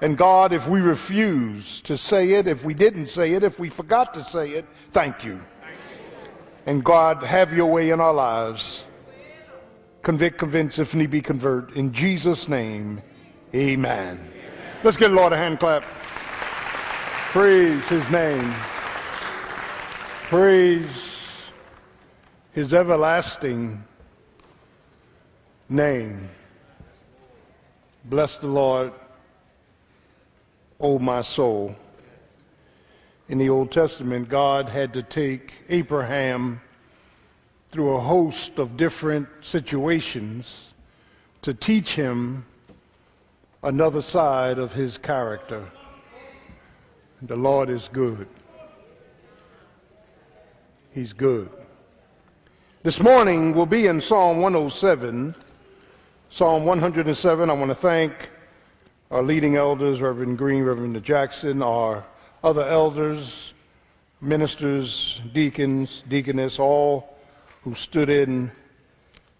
And God, if we refuse to say it, if we didn't say it, if we forgot to say it, thank you. And God, have your way in our lives. Convict, convince, if need be, convert. In Jesus' name, amen. amen. Let's give the Lord a hand clap. Praise his name. Praise his everlasting name. Bless the Lord, O my soul. In the Old Testament, God had to take Abraham through a host of different situations to teach him another side of his character. The Lord is good. He's good. This morning we'll be in Psalm 107. Psalm 107. I want to thank our leading elders, Reverend Green, Reverend Jackson, our other elders, ministers, deacons, deaconess, all who stood in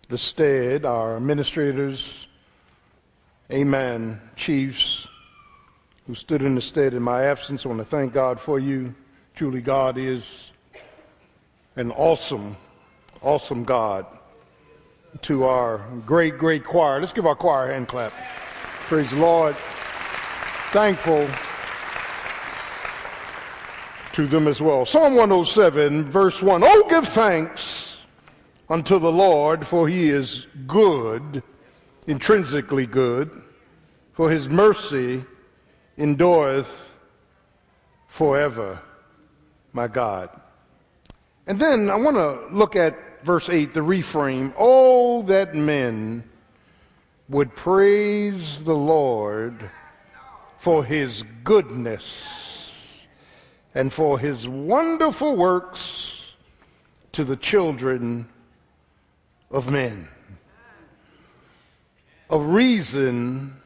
the stead, our administrators, amen, chiefs, who stood in the stead in my absence. I want to thank God for you. Truly, God is an awesome, awesome God to our great, great choir. Let's give our choir a hand clap. Praise the Lord. Thankful to them as well. Psalm 107, verse 1. Oh, give thanks unto the Lord, for he is good, intrinsically good, for his mercy endureth forever, my God. And then I want to look at verse 8, the refrain. Oh, that men would praise the Lord for his goodness and for his wonderful works to the children of men. A reason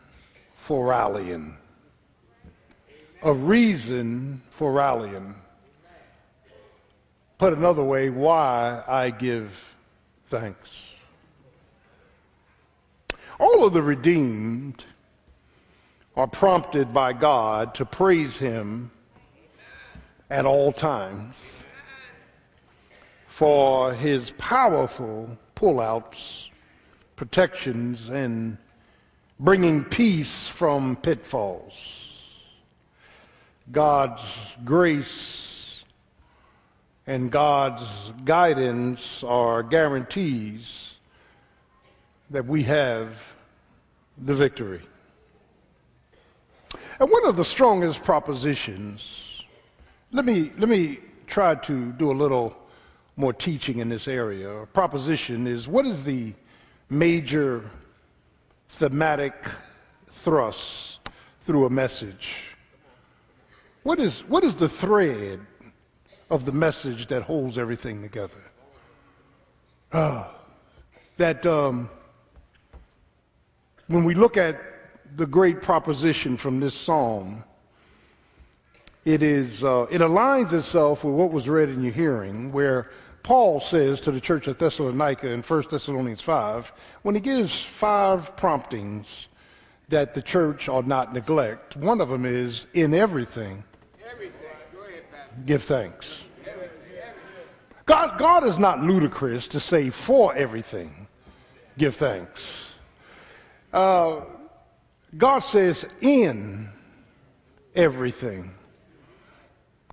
for rallying. A reason for rallying. Put another way, why I give thanks. All of the redeemed are prompted by God to praise Him at all times for His powerful pullouts, protections, and bringing peace from pitfalls. God's grace and God's guidance are guarantees that we have the victory. And one of the strongest propositions, let me, let me try to do a little more teaching in this area. A proposition is what is the major thematic thrust through a message? What is, what is the thread of the message that holds everything together. Uh, that um, when we look at the great proposition from this psalm, it is uh, it aligns itself with what was read in your hearing, where Paul says to the church of Thessalonica in 1 Thessalonians 5, when he gives five promptings that the church ought not neglect, one of them is in everything give thanks. God, God is not ludicrous to say for everything, give thanks. Uh, God says in everything,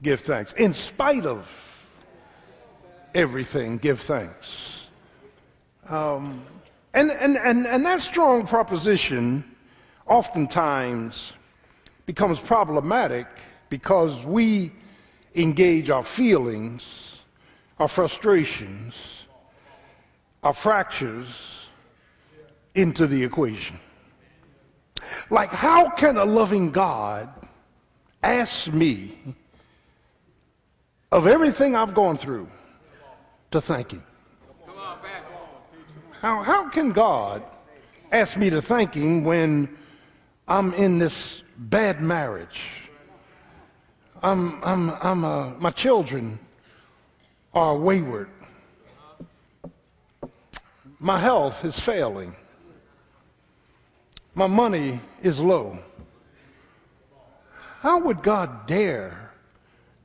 give thanks. In spite of everything, give thanks. Um, and, and, and, and that strong proposition oftentimes becomes problematic because we engage our feelings, our frustrations, our fractures into the equation. Like, how can a loving God ask me of everything I've gone through to thank Him? How, how can God ask me to thank Him when I'm in this bad marriage? I'm, I'm, I'm, uh, my children are wayward. My health is failing. My money is low. how would God dare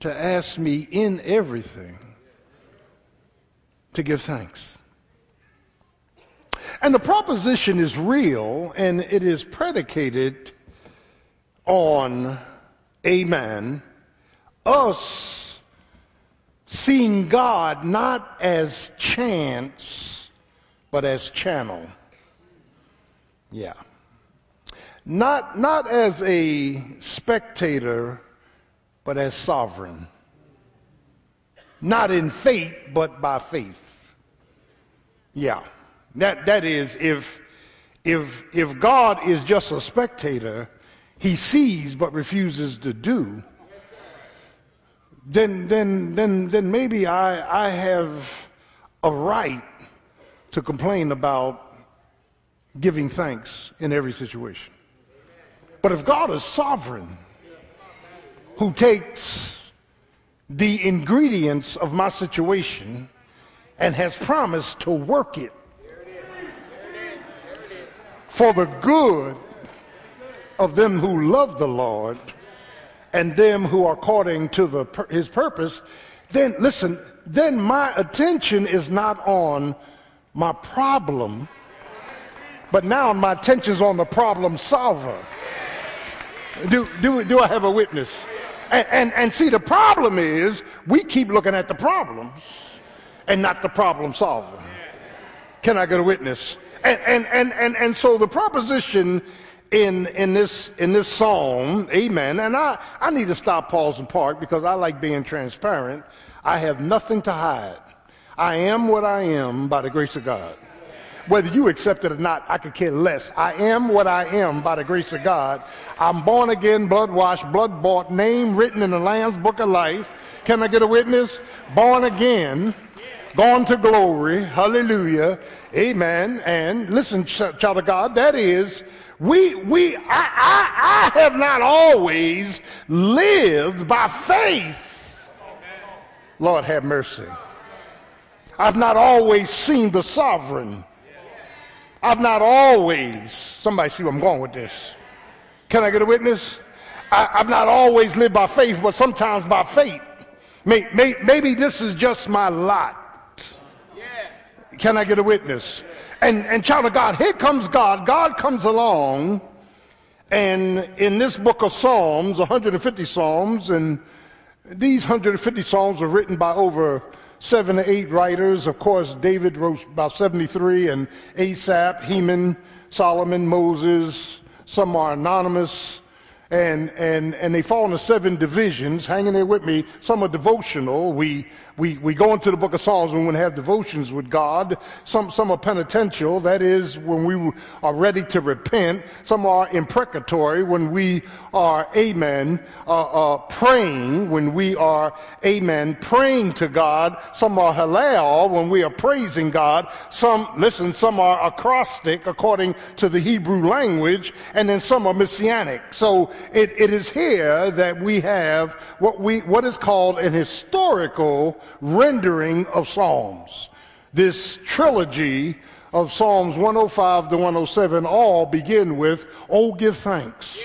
to ask me in everything to give thanks? And the proposition is real and it is predicated on, amen, us seeing God not as chance, but as channel. Yeah. Not, not as a spectator, but as sovereign. Not in fate, but by faith. Yeah. That, that is, if, if, if God is just a spectator, he sees but refuses to do, then, then, then, then maybe I, I have a right to complain about giving thanks in every situation. But if God is sovereign, who takes the ingredients of my situation and has promised to work it for the good of them who love the Lord and them who are according to the, his purpose, then listen, then my attention is not on my problem, but now my attention is on the problem solver. Do, do, do I have a witness? And, and, and see, the problem is we keep looking at the problems and not the problem solver. Can I get a witness? And, and, and, and, and so the proposition in, in, this, in this psalm, amen, and I, I need to stop, pause, and park because I like being transparent. I have nothing to hide. I am what I am by the grace of God. Whether you accept it or not, I could care less. I am what I am by the grace of God. I'm born again, blood washed, blood bought, name written in the Lamb's book of life. Can I get a witness? Born again, gone to glory. Hallelujah. Amen. And listen, child of God, that is, we, we, I, I, I have not always lived by faith. Lord have mercy. I've not always seen the sovereign. I've not always, somebody see where I'm going with this. Can I get a witness? I, have not always lived by faith, but sometimes by faith. May, may, maybe this is just my lot. Can I get a witness? And, and child of God, here comes God. God comes along, and in this book of Psalms, 150 Psalms, and these 150 Psalms are written by over seven to eight writers. Of course, David wrote about 73, and Asaph, Heman, Solomon, Moses. Some are anonymous and, and, and they fall into seven divisions. Hanging there with me, some are devotional. We, we, we go into the book of Psalms when we have devotions with God. Some, some are penitential, that is, when we are ready to repent. Some are imprecatory, when we are, amen, uh, uh, praying, when we are, amen, praying to God. Some are hallel, when we are praising God. Some, listen, some are acrostic, according to the Hebrew language, and then some are messianic. So it, it is here that we have what, we, what is called an historical rendering of Psalms. This trilogy of Psalms 105 to 107 all begin with, Oh, give thanks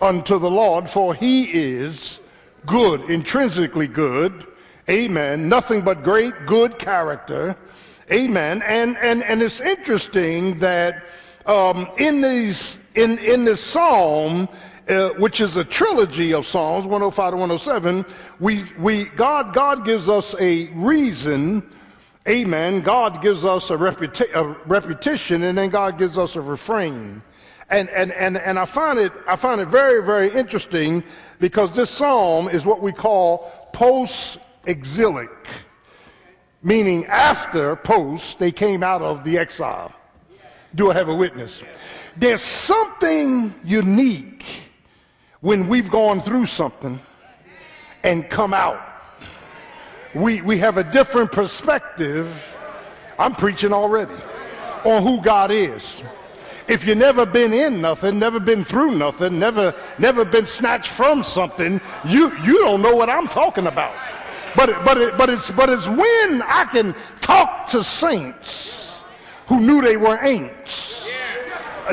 unto the Lord, for he is good, intrinsically good. Amen. Nothing but great, good character. Amen. And, and, and it's interesting that um, in these in, in this psalm, uh, which is a trilogy of Psalms, 105 to 107, we, we, God, God gives us a reason, amen. God gives us a, reputa- a repetition, and then God gives us a refrain. And, and, and, and I, find it, I find it very, very interesting because this psalm is what we call post-exilic, meaning after post, they came out of the exile. Do I have a witness? There's something unique when we've gone through something and come out. We, we have a different perspective. I'm preaching already on who God is. If you've never been in nothing, never been through nothing, never, never been snatched from something, you, you don't know what I'm talking about. But, but, it, but, it's, but it's when I can talk to saints who knew they were ain'ts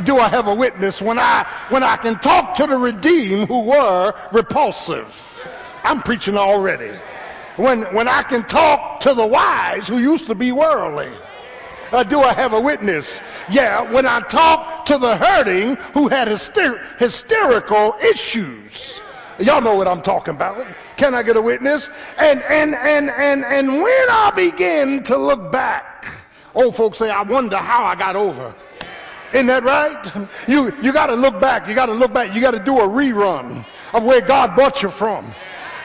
do I have a witness when I when I can talk to the redeemed who were repulsive? I'm preaching already. When when I can talk to the wise who used to be worldly. Uh, do I have a witness? Yeah, when I talk to the hurting who had hyster- hysterical issues. Y'all know what I'm talking about. Can I get a witness? And and and and and when I begin to look back, old folks say, I wonder how I got over. Isn't that right? You, you got to look back. You got to look back. You got to do a rerun of where God brought you from.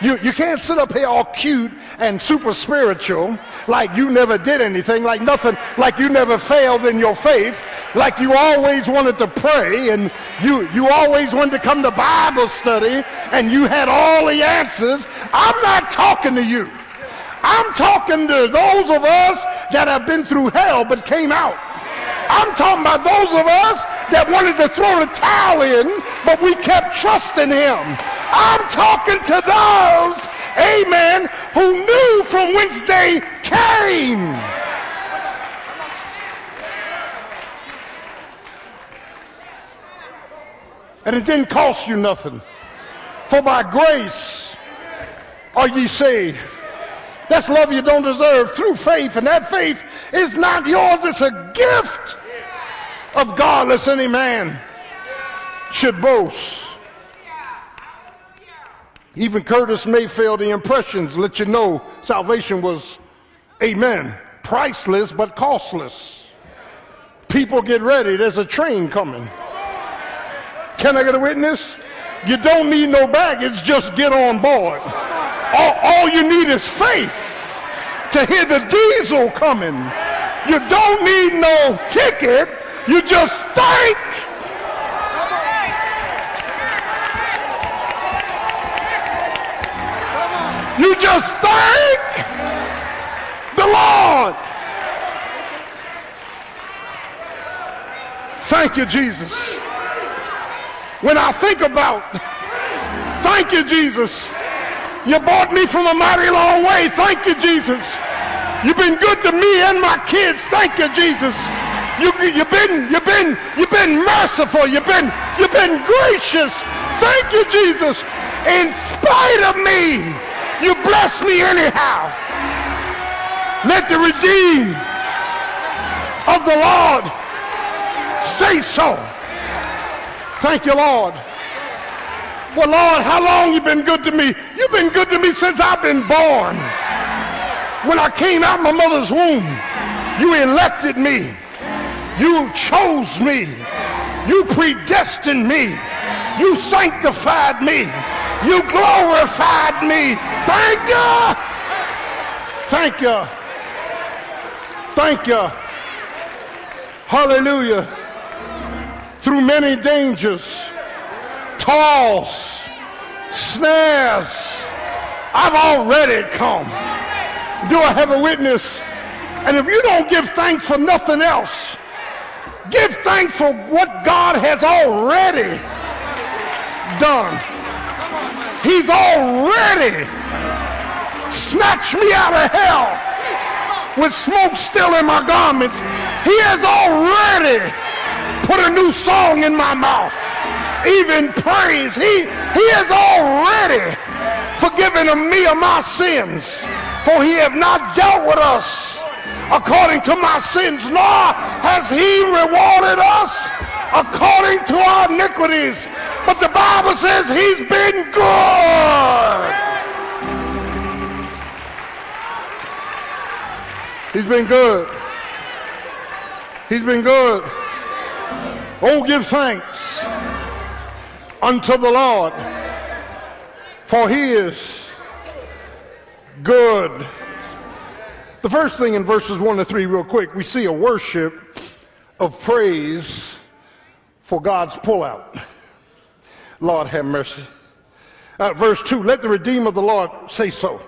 You, you can't sit up here all cute and super spiritual like you never did anything, like nothing, like you never failed in your faith, like you always wanted to pray and you, you always wanted to come to Bible study and you had all the answers. I'm not talking to you. I'm talking to those of us that have been through hell but came out. I'm talking about those of us that wanted to throw the towel in, but we kept trusting him. I'm talking to those, amen, who knew from whence they came. And it didn't cost you nothing. For by grace are ye saved. That's love you don't deserve through faith. And that faith is not yours, it's a gift of God, lest any man should boast. Even Curtis Mayfield, the impressions let you know salvation was, amen, priceless but costless. People get ready, there's a train coming. Can I get a witness? You don't need no baggage, just get on board. All, all you need is faith to hear the diesel coming. You don't need no ticket, you just thank. You just thank the Lord. Thank you, Jesus. When I think about, thank you, Jesus. You brought me from a mighty long way. Thank you, Jesus. You've been good to me and my kids. Thank you, Jesus. You, you've been, you've been, you've been merciful. You've been, you've been gracious. Thank you, Jesus. In spite of me, you bless me anyhow. Let the redeemed of the Lord say so. Thank you, Lord. Well, Lord, how long you been good to me? You've been good to me since I've been born. When I came out my mother's womb, you elected me. You chose me. You predestined me. You sanctified me. You glorified me. Thank you. Thank you. Thank you. Hallelujah. Through many dangers, toils, snares, I've already come. Do I have a witness? And if you don't give thanks for nothing else, Give thanks for what God has already done. He's already snatched me out of hell with smoke still in my garments. He has already put a new song in my mouth, even praise. He, he has already forgiven me of my sins, for he have not dealt with us according to my sins, nor has he rewarded us according to our iniquities. But the Bible says he's been good. He's been good. He's been good. Oh, give thanks unto the Lord, for he is good. The first thing in verses 1 to 3, real quick, we see a worship of praise for God's pullout. Lord have mercy. Uh, verse 2, let the Redeemer of the Lord say so.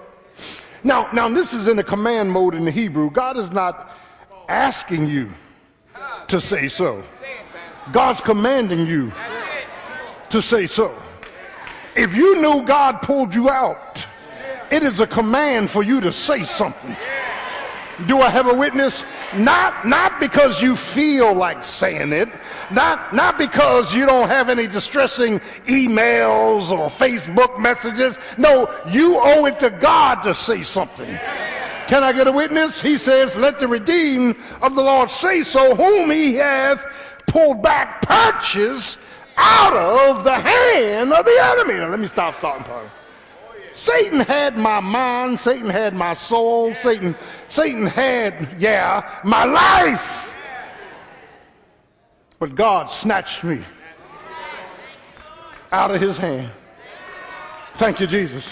Now, now this is in the command mode in the Hebrew. God is not asking you to say so. God's commanding you to say so. If you knew God pulled you out, it is a command for you to say something. Do I have a witness? Not, not because you feel like saying it, not, not because you don't have any distressing emails or Facebook messages. No, you owe it to God to say something. Can I get a witness? He says, Let the redeemed of the Lord say so, whom he hath pulled back, purchased out of the hand of the enemy. Now, let me stop starting part. Satan had my mind, Satan had my soul, Satan, Satan had, yeah, my life. But God snatched me out of his hand. Thank you, Jesus.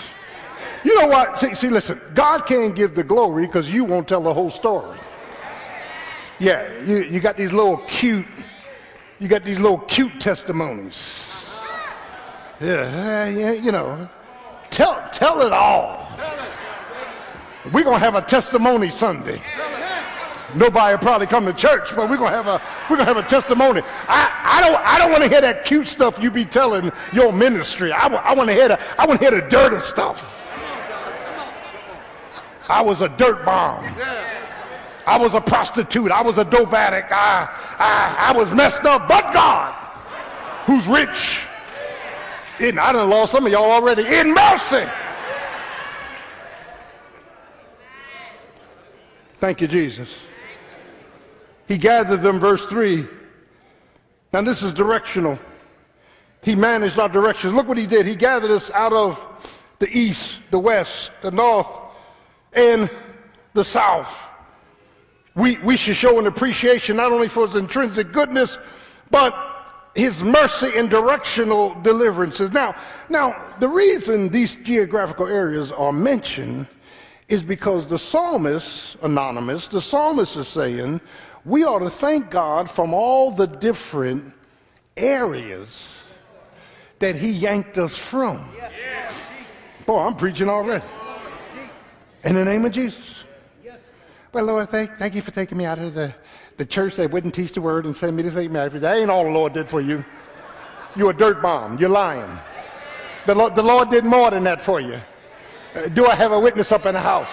You know what? See, see listen, God can't give the glory because you won't tell the whole story. Yeah, you, you got these little cute, you got these little cute testimonies. Yeah, yeah, you know. Tell, tell it all. We're going to have a testimony Sunday. Nobody will probably come to church, but we're gonna have a we're gonna have a testimony. I, I don't I don't want to hear that cute stuff you be telling your ministry. I, I want to hear the I want to hear the dirty stuff. I was a dirt bomb. I was a prostitute. I was a dope addict. I I, I was messed up, but God, who's rich in, I done lost some of y'all already. In mercy. Thank you, Jesus. He gathered them, verse 3. Now, this is directional. He managed our directions. Look what he did. He gathered us out of the east, the west, the north, and the south. We, we should show an appreciation not only for his intrinsic goodness, but his mercy and directional deliverances. Now, now the reason these geographical areas are mentioned is because the psalmist, anonymous, the psalmist is saying we ought to thank God from all the different areas that he yanked us from. Boy, I'm preaching already. In the name of Jesus. Well, Lord, thank, thank you for taking me out of the the church that wouldn't teach the word and send me to St. Matthew. That ain't all the Lord did for you. You're a dirt bomb. You're lying. The Lord, the Lord did more than that for you. Uh, do I have a witness up in the house?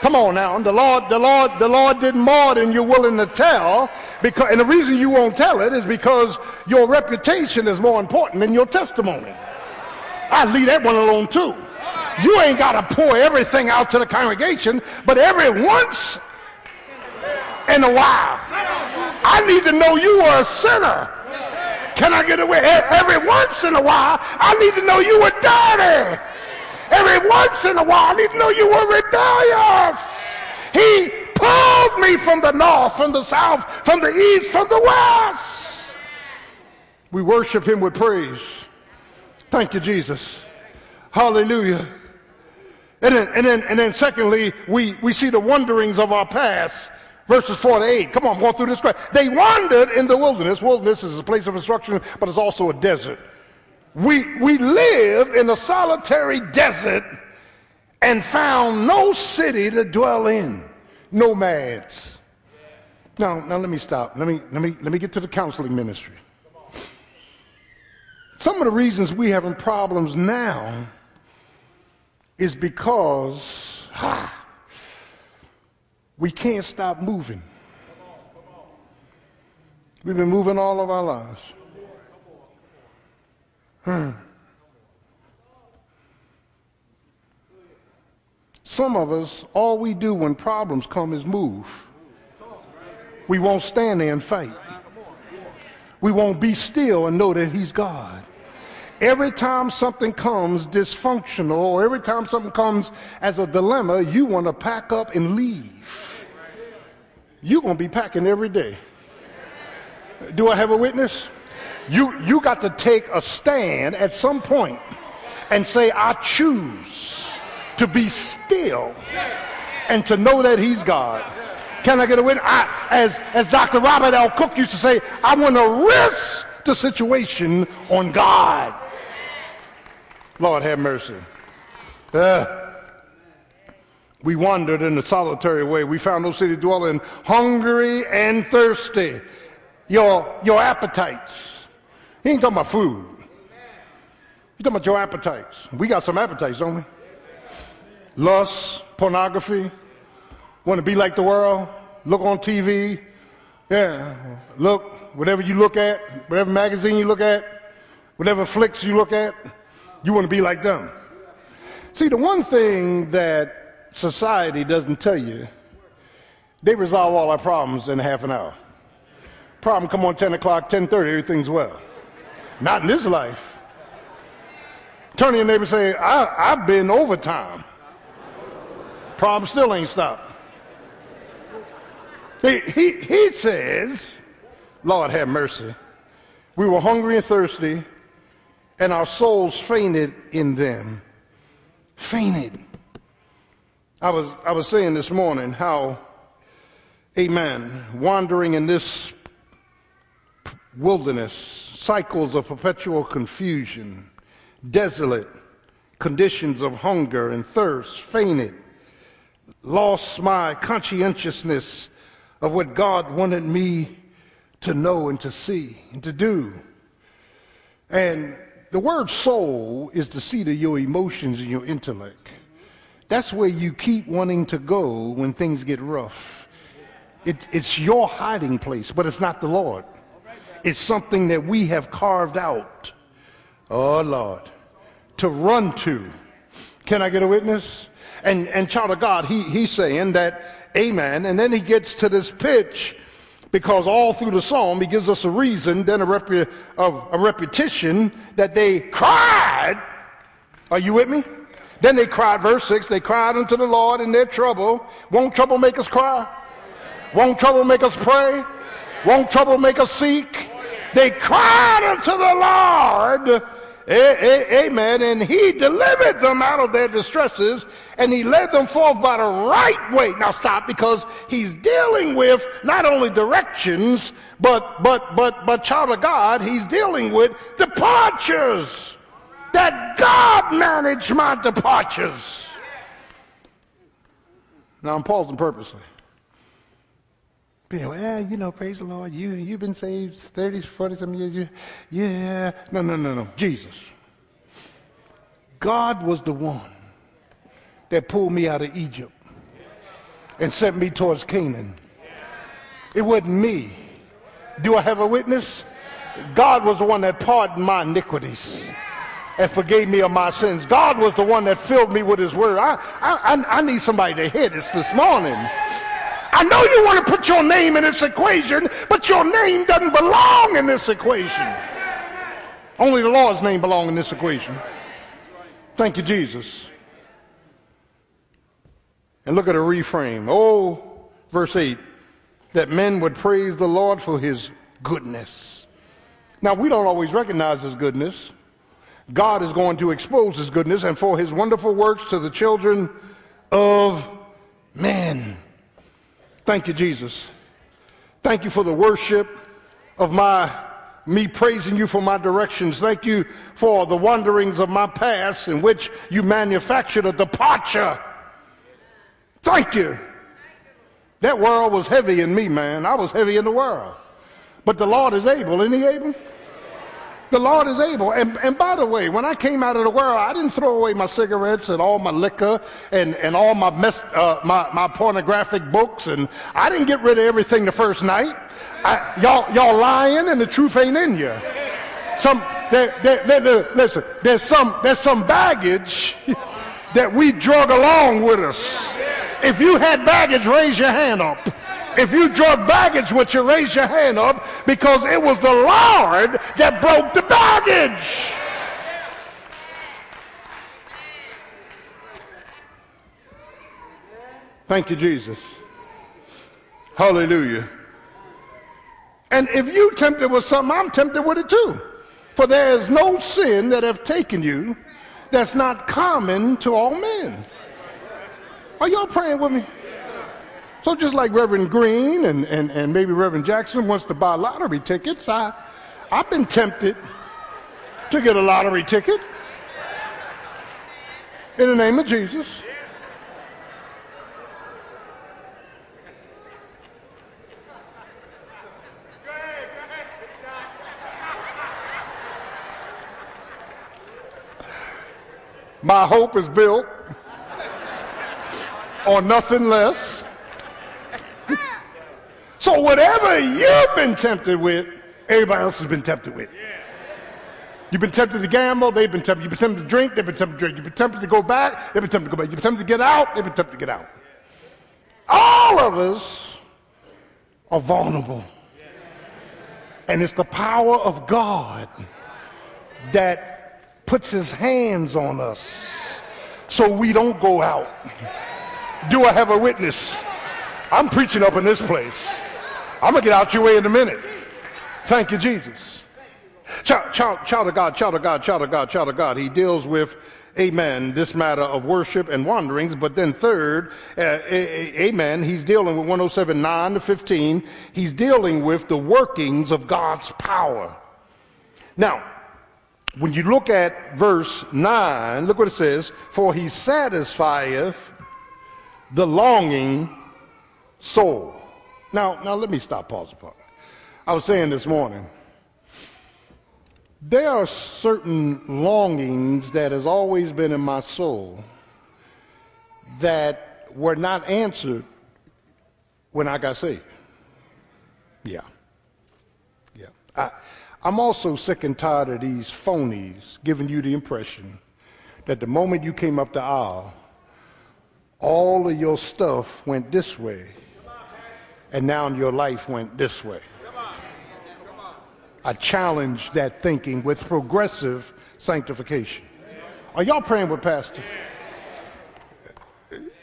Come on now. The Lord, the Lord, the Lord did more than you're willing to tell. Because, and the reason you won't tell it is because your reputation is more important than your testimony. I leave that one alone too. You ain't got to pour everything out to the congregation, but every once in a while. I need to know you were a sinner. Can I get away? Every once in a while, I need to know you were dirty. Every once in a while, I need to know you were rebellious. He pulled me from the north, from the south, from the east, from the west. We worship him with praise. Thank you, Jesus. Hallelujah. And then, and then, and then secondly, we, we see the wanderings of our past verses 4 to 8. Come on, go through this. They wandered in the wilderness. Wilderness is a place of instruction, but it's also a desert. We, we lived in a solitary desert and found no city to dwell in. Nomads. Now, now let me stop. Let me, let me, let me get to the counseling ministry. Some of the reasons we having problems now is because, ha, we can't stop moving. We've been moving all of our lives. Hmm. Some of us, all we do when problems come is move. We won't stand there and fight. We won't be still and know that He's God. Every time something comes dysfunctional, or every time something comes as a dilemma, you want to pack up and leave you're going to be packing every day. Do I have a witness? You, you got to take a stand at some point and say, I choose to be still and to know that he's God. Can I get a witness? I, as, as Dr. Robert L. Cook used to say, I want to risk the situation on God. Lord have mercy. Uh, we wandered in a solitary way. We found no city to dwell in, hungry and thirsty. Your, your appetites. He ain't talking about food. He's talking about your appetites. We got some appetites, don't we? Lust, pornography, Want to be like the world? Look on TV? Yeah. Look, whatever you look at, whatever magazine you look at, whatever flicks you look at, you want to be like them. See, the one thing that society doesn't tell you, they resolve all our problems in half an hour. Problem come on 10 o'clock, 10.30, everything's well. Not in this life. Turn to your neighbor and say, I, I've been overtime. Problem still ain't stopped. He, he, he says, Lord have mercy. We were hungry and thirsty, and our souls fainted in them. Fainted. I was, I was saying this morning how, amen, wandering in this wilderness, cycles of perpetual confusion, desolate conditions of hunger and thirst, fainted, lost my conscientiousness of what God wanted me to know and to see and to do. And the word soul is the seat of your emotions and your intellect. That's where you keep wanting to go when things get rough. It, it's your hiding place, but it's not the Lord. It's something that we have carved out, oh Lord, to run to. Can I get a witness? And, and child of God, he, he's saying that Amen. And then he gets to this pitch because all through the psalm he gives us a reason, then a, repu- a repetition that they cried. Are you with me? Then they cried, verse 6, they cried unto the Lord in their trouble. Won't trouble make us cry? Won't trouble make us pray? Won't trouble make us seek? They cried unto the Lord Amen. And he delivered them out of their distresses and he led them forth by the right way. Now stop because he's dealing with not only directions, but, but, but, but child of God, he's dealing with departures. That God manage my departures. Now I'm pausing purposely. Yeah, you know, praise the Lord. You, you've been saved 30, 40 some years. You, yeah. No, no, no, no. Jesus. God was the one that pulled me out of Egypt and sent me towards Canaan. It wasn't me. Do I have a witness? God was the one that pardoned my iniquities and forgave me of my sins. God was the one that filled me with his word. I, I, I need somebody to hear this this morning. I know you want to put your name in this equation, but your name doesn't belong in this equation. Only the Lord's name belongs in this equation. Thank you, Jesus. And look at a refrain. Oh, verse 8 that men would praise the Lord for his goodness. Now, we don't always recognize his goodness. God is going to expose his goodness and for his wonderful works to the children of men. Thank you, Jesus. Thank you for the worship of my me praising you for my directions. Thank you for the wanderings of my past in which you manufactured a departure. Thank you. That world was heavy in me, man. I was heavy in the world. But the Lord is able. Isn't he able? The Lord is able. And, and by the way, when I came out of the world, I didn't throw away my cigarettes and all my liquor and, and all my, mess, uh, my, my pornographic books. And I didn't get rid of everything the first night. I, y'all, y'all lying and the truth ain't in you. Some, there, there, listen, there's some, there's some baggage that we drug along with us. If you had baggage, raise your hand up. If you drug baggage with you, raise your hand up because it was the Lord that broke the baggage. Thank you, Jesus. Hallelujah. And if you tempted with something, I'm tempted with it too. For there is no sin that have taken you that's not common to all men. Are y'all praying with me? So just like Reverend Green and, and, and maybe Reverend Jackson wants to buy lottery tickets, I, I've been tempted to get a lottery ticket in the name of Jesus. My hope is built on nothing less whatever you've been tempted with, everybody else has been tempted with. You've been tempted to gamble, they've been tempted. You've been tempted to drink, they've been tempted to drink. You've been tempted to go back, they've been tempted to go back. You've been tempted to get out, they've been tempted to get out. All of us are vulnerable. And it's the power of God that puts his hands on us so we don't go out. Do I have a witness? I'm preaching up in this place. I'm going to get out your way in a minute. Thank you, Jesus. Child, child, child of God, child of God, child of God, child of God. He deals with amen, this matter of worship and wanderings. But then third, uh, amen, he's dealing with 107, 9 to 15. He's dealing with the workings of God's power. Now, when you look at verse 9, look what it says, for he satisfieth the longing soul. Now, now let me stop, pause a part. I was saying this morning, there are certain longings that has always been in my soul that were not answered when I got saved. Yeah. Yeah. I, I'm also sick and tired of these phonies giving you the impression that the moment you came up the aisle, all of your stuff went this way, and now your life went this way. I challenge that thinking with progressive sanctification. Are y'all praying with Pastor?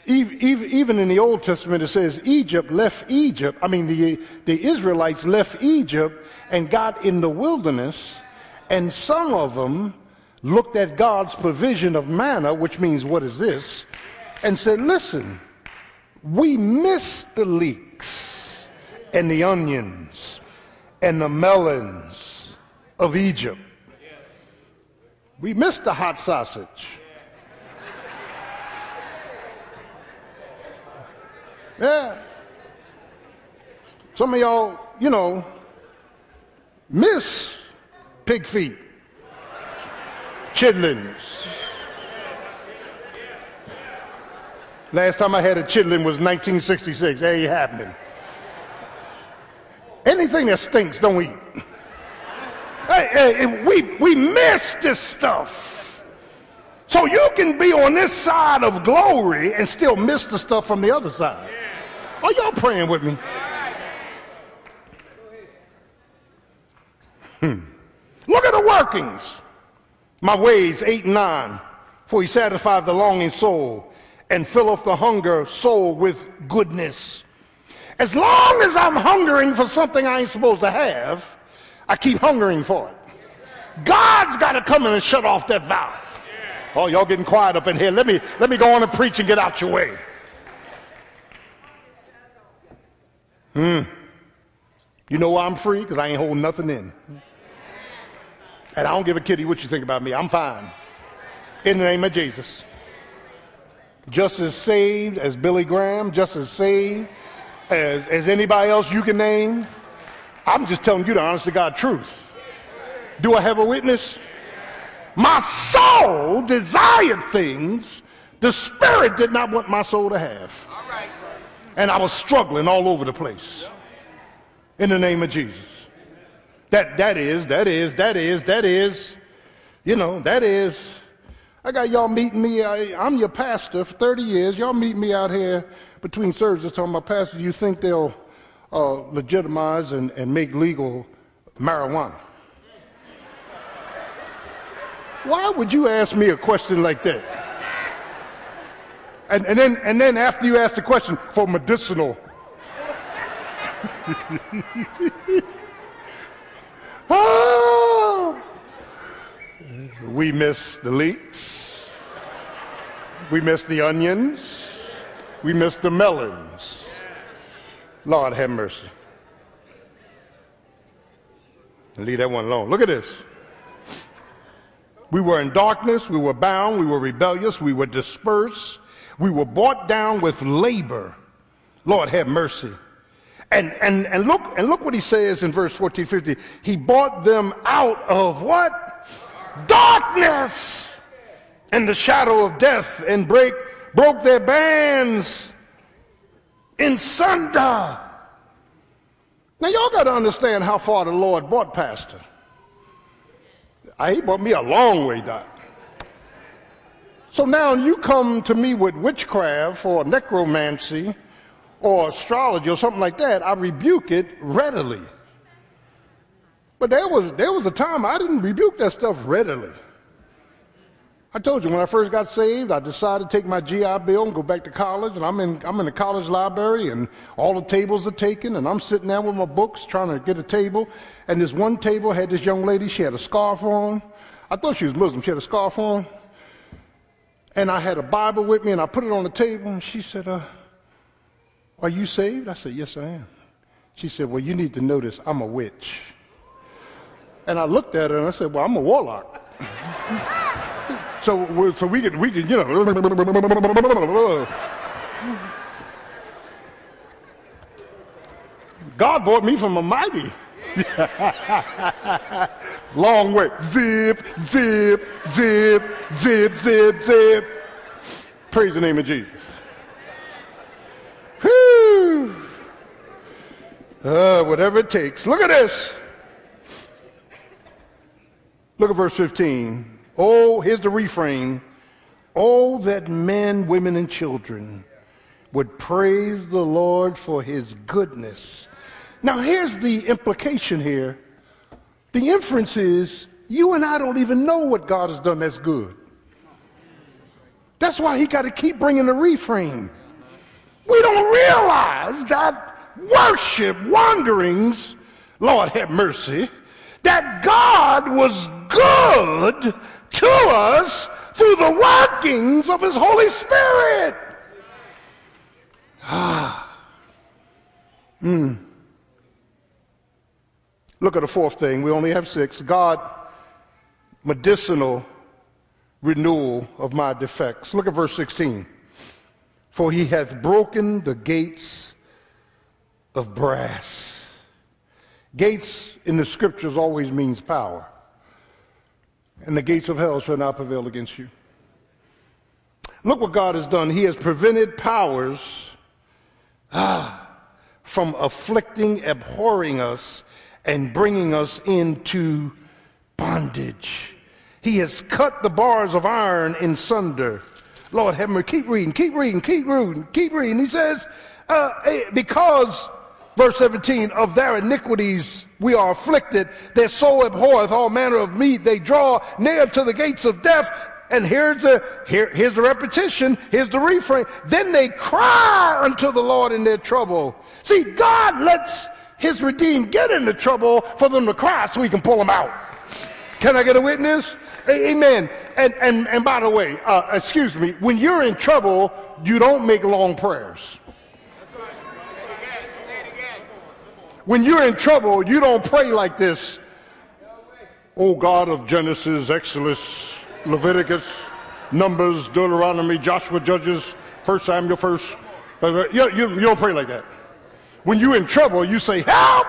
Even in the Old Testament, it says Egypt left Egypt. I mean, the, the Israelites left Egypt and got in the wilderness, and some of them looked at God's provision of manna, which means, what is this? And said, listen, we missed the leeks and the onions and the melons of Egypt. We missed the hot sausage. Yeah. Some of y'all, you know, miss pig feet, chitlins. Last time I had a chitlin was 1966. That ain't happening. Anything that stinks, don't eat. Hey, hey, we, we miss this stuff. So you can be on this side of glory and still miss the stuff from the other side. Are y'all praying with me? Hmm. Look at the workings. My ways, eight and nine. For he satisfied the longing soul and filleth the hunger soul with goodness. As long as I'm hungering for something I ain't supposed to have, I keep hungering for it. God's got to come in and shut off that valve. Oh, y'all getting quiet up in here. Let me, let me go on and preach and get out your way. Hmm. You know why I'm free? Because I ain't holding nothing in. And I don't give a kitty what you think about me. I'm fine. In the name of Jesus. Just as saved as Billy Graham, just as saved as, as anybody else you can name. I'm just telling you the honest to God truth. Do I have a witness? My soul desired things the spirit did not want my soul to have. And I was struggling all over the place. In the name of Jesus. That that is, that is, that is, that is, you know, that is. I got y'all meeting me. I, I'm your pastor for 30 years. Y'all meet me out here between services talking about, Pastor, do you think they'll uh, legitimize and, and make legal marijuana? Why would you ask me a question like that? And, and, then, and then after you ask the question, for medicinal. oh, we miss the leeks. We miss the onions. We missed the melons. Lord have mercy. Leave that one alone. Look at this. We were in darkness, we were bound, we were rebellious, we were dispersed, we were brought down with labor. Lord have mercy. And, and, and look and look what he says in verse 14, 15. He brought them out of what? Darkness and the shadow of death and break broke their bands in sunder. Now, y'all got to understand how far the Lord brought Pastor. I, he brought me a long way, Doc. So now you come to me with witchcraft or necromancy or astrology or something like that, I rebuke it readily. But there was, there was a time I didn't rebuke that stuff readily. I told you when I first got saved, I decided to take my GI Bill and go back to college. And I'm in, I'm in the college library, and all the tables are taken. And I'm sitting there with my books trying to get a table. And this one table had this young lady, she had a scarf on. I thought she was Muslim. She had a scarf on. And I had a Bible with me, and I put it on the table. And she said, uh, Are you saved? I said, Yes, I am. She said, Well, you need to know this. I'm a witch. And I looked at her and I said, Well, I'm a warlock. So, so we could, we could, you know. God brought me from a mighty. Long way. Zip, zip, zip, zip, zip, zip. Praise the name of Jesus. Whew. Uh, whatever it takes. Look at this. Look at verse 15. Oh, here's the refrain. Oh, that men, women, and children would praise the Lord for his goodness. Now, here's the implication here. The inference is you and I don't even know what God has done that's good. That's why he got to keep bringing the refrain. We don't realize that worship wanderings, Lord have mercy, that God was good to us through the workings of his Holy Spirit. Ah. Mm. Look at the fourth thing. We only have six. God, medicinal renewal of my defects. Look at verse 16. For he hath broken the gates of brass. Gates in the scriptures always means power and the gates of hell shall not prevail against you. Look what God has done. He has prevented powers ah, from afflicting, abhorring us, and bringing us into bondage. He has cut the bars of iron in sunder. Lord have mercy. Keep reading, keep reading, keep reading, keep reading. He says, uh, eh, because, verse 17, of their iniquities we are afflicted. Their soul abhorreth all manner of meat. They draw near to the gates of death. And here's the, here, here's the repetition. Here's the refrain. Then they cry unto the Lord in their trouble. See, God lets his redeemed get into trouble for them to cry so he can pull them out. Can I get a witness? Amen. And, and, and by the way, uh, excuse me, when you're in trouble, you don't make long prayers. When you're in trouble, you don't pray like this. Oh God of Genesis, Exodus, Leviticus, Numbers, Deuteronomy, Joshua, Judges, First Samuel, First. Uh, you, you, you don't pray like that. When you're in trouble, you say, Help!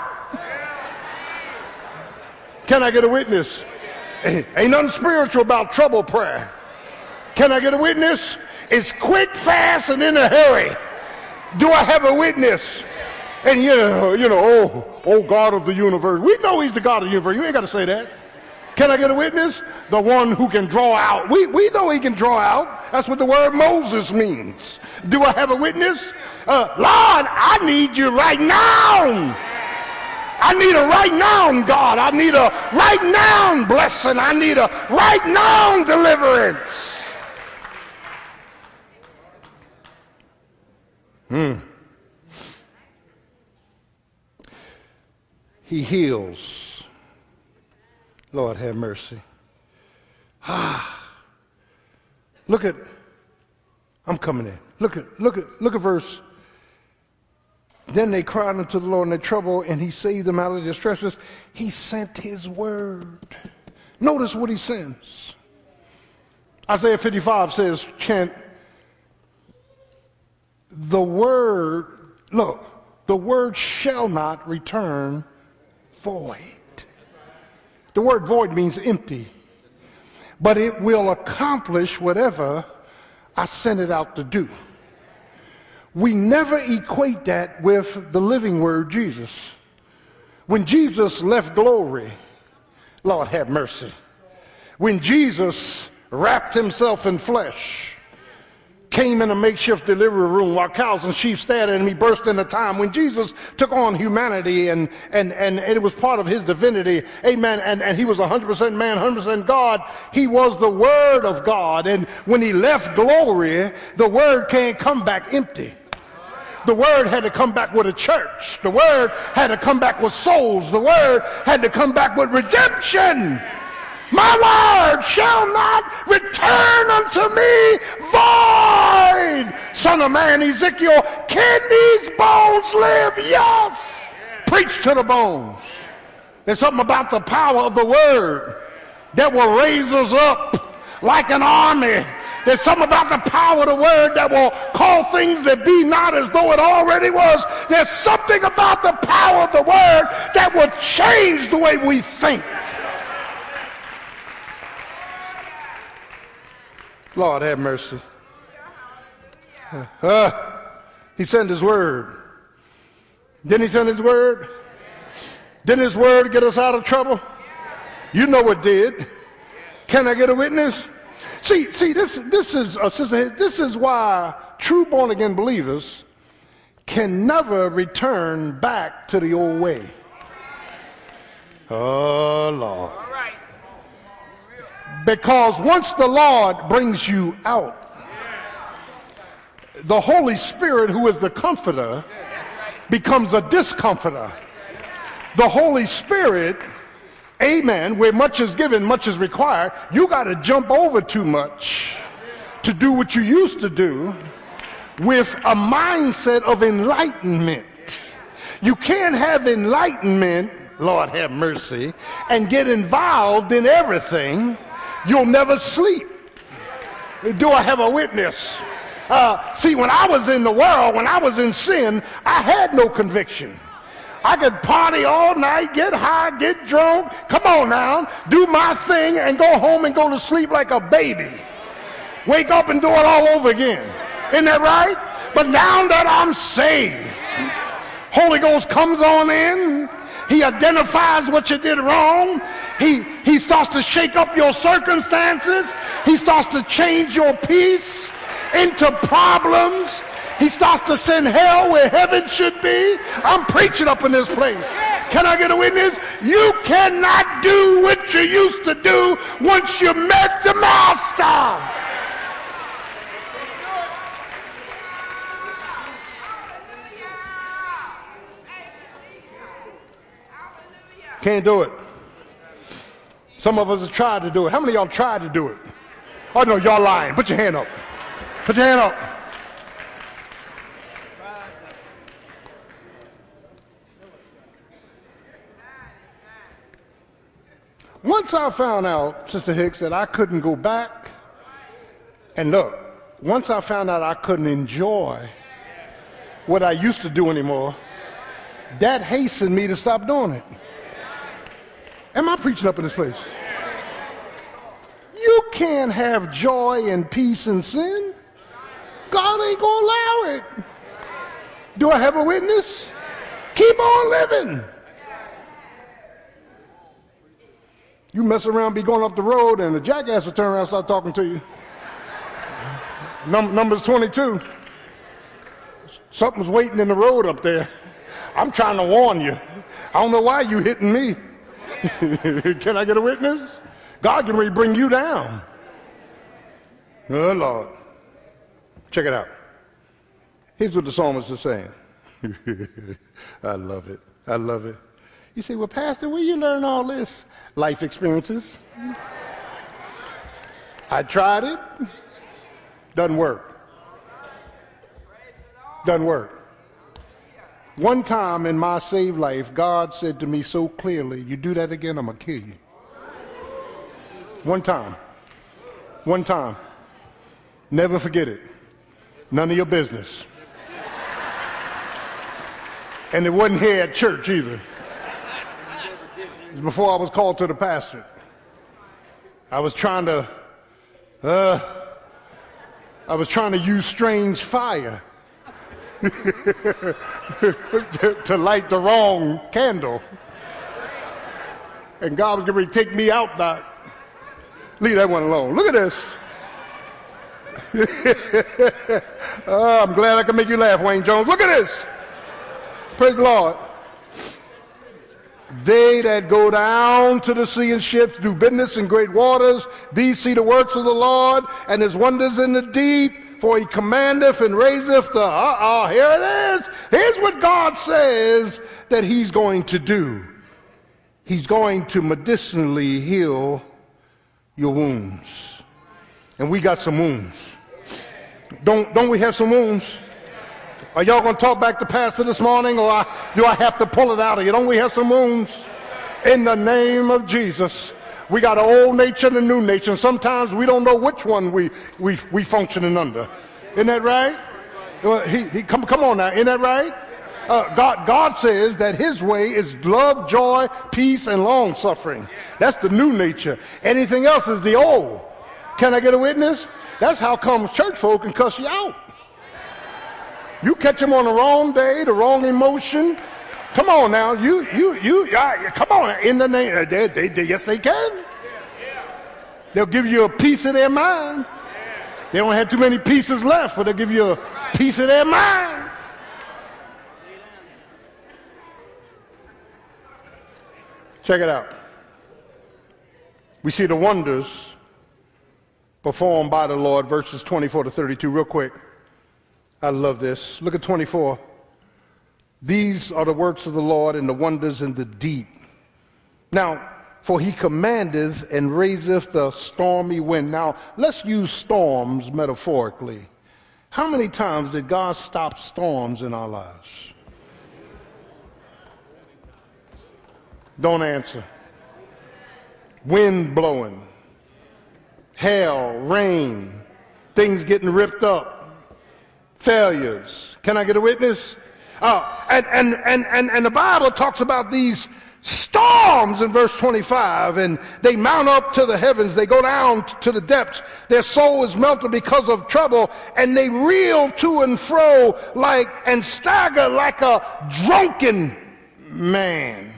Can I get a witness? Ain't nothing spiritual about trouble prayer. Can I get a witness? It's quick, fast, and in a hurry. Do I have a witness? And you know, you know, oh, oh God of the universe. We know he's the God of the universe. You ain't got to say that. Can I get a witness? The one who can draw out. We, we know he can draw out. That's what the word Moses means. Do I have a witness? Uh, Lord, I need you right now. I need a right now, God. I need a right now blessing. I need a right now deliverance. Hmm. He heals. Lord, have mercy. Ah. Look at, I'm coming in. Look at, look at, look at verse. Then they cried unto the Lord in their trouble, and he saved them out of their distresses. He sent his word. Notice what he sends. Isaiah 55 says, chant, the word, look, the word shall not return void. The word void means empty, but it will accomplish whatever I sent it out to do. We never equate that with the living word, Jesus. When Jesus left glory, Lord have mercy. When Jesus wrapped himself in flesh, came in a makeshift delivery room while cows and sheep stared at him. He burst into time. When Jesus took on humanity and, and, and it was part of his divinity, amen, and, and he was 100% man, 100% God, he was the Word of God. And when he left glory, the Word can't come back empty. The word had to come back with a church. The word had to come back with souls. The word had to come back with redemption. My word shall not return unto me void. Son of man, Ezekiel, can these bones live? Yes. Preach to the bones. There's something about the power of the word that will raise us up like an army. There's something about the power of the word that will call things that be not as though it already was. There's something about the power of the word that will change the way we think. Lord have mercy. Uh, he sent his word. Didn't he send his word? Didn't his word get us out of trouble? You know it did. Can I get a witness? See, see, this, this is, uh, sister, this is why true born again believers can never return back to the old way. Oh, Lord. Because once the Lord brings you out, the Holy Spirit, who is the comforter, becomes a discomforter. The Holy Spirit, amen, where much is given, much is required, you got to jump over too much to do what you used to do with a mindset of enlightenment. You can't have enlightenment, Lord have mercy, and get involved in everything You'll never sleep. Do I have a witness? Uh, see, when I was in the world, when I was in sin, I had no conviction. I could party all night, get high, get drunk, come on now, do my thing, and go home and go to sleep like a baby. Wake up and do it all over again. Isn't that right? But now that I'm saved, Holy Ghost comes on in, he identifies what you did wrong. He, he starts to shake up your circumstances. He starts to change your peace into problems. He starts to send hell where heaven should be. I'm preaching up in this place. Can I get a witness? You cannot do what you used to do once you met the master. Can't do it. Some of us have tried to do it. How many of y'all tried to do it? Oh no, y'all lying. Put your hand up. Put your hand up. Once I found out, Sister Hicks, that I couldn't go back, and look, once I found out I couldn't enjoy what I used to do anymore, that hastened me to stop doing it. Am I preaching up in this place? You can't have joy and peace and sin. God ain't going to allow it. Do I have a witness? Keep on living. You mess around, be going up the road, and the jackass will turn around and start talking to you. Num- numbers 22. Something's waiting in the road up there. I'm trying to warn you. I don't know why you hitting me. can I get a witness? God can really bring you down. Oh, Lord. Check it out. Here's what the psalmist is saying. I love it. I love it. You say, well, Pastor, where you learn all this? Life experiences. I tried it. Doesn't work. Doesn't work. One time in my saved life, God said to me so clearly, You do that again, I'm going to kill you. One time. One time. Never forget it. None of your business. And it wasn't here at church either. It was before I was called to the pastor. I was trying to, uh, I was trying to use strange fire to, to light the wrong candle. and God was going to take me out, Doc. Leave that one alone. Look at this. oh, I'm glad I can make you laugh, Wayne Jones. Look at this. Praise the Lord. They that go down to the sea in ships do business in great waters. These see the works of the Lord and his wonders in the deep. For he commandeth and raiseth the. Uh oh, here it is. Here's what God says that he's going to do. He's going to medicinally heal your wounds. And we got some wounds. Don't, don't we have some wounds? Are y'all going to talk back to Pastor this morning, or do I have to pull it out of you? Don't we have some wounds? In the name of Jesus. We got an old nature and a new nature. And sometimes we don't know which one we, we, we functioning under. Isn't that right? Uh, he, he, come, come on now. Isn't that right? Uh, God, God says that his way is love, joy, peace, and long suffering. That's the new nature. Anything else is the old. Can I get a witness? That's how comes church folk can cuss you out. You catch them on the wrong day, the wrong emotion. Come on now, you, you, you, come on, in the name, uh, they, they, they, yes they can. They'll give you a piece of their mind. They don't have too many pieces left, but they'll give you a piece of their mind. Check it out. We see the wonders performed by the Lord, verses 24 to 32, real quick. I love this. Look at 24. These are the works of the Lord and the wonders in the deep. Now, for he commandeth and raiseth the stormy wind. Now, let's use storms metaphorically. How many times did God stop storms in our lives? Don't answer. Wind blowing, hail, rain, things getting ripped up, failures. Can I get a witness? Uh, and, and, and, and, and the Bible talks about these storms in verse 25 and they mount up to the heavens they go down to the depths. Their soul is melted because of trouble and they reel to and fro like and stagger like a drunken man.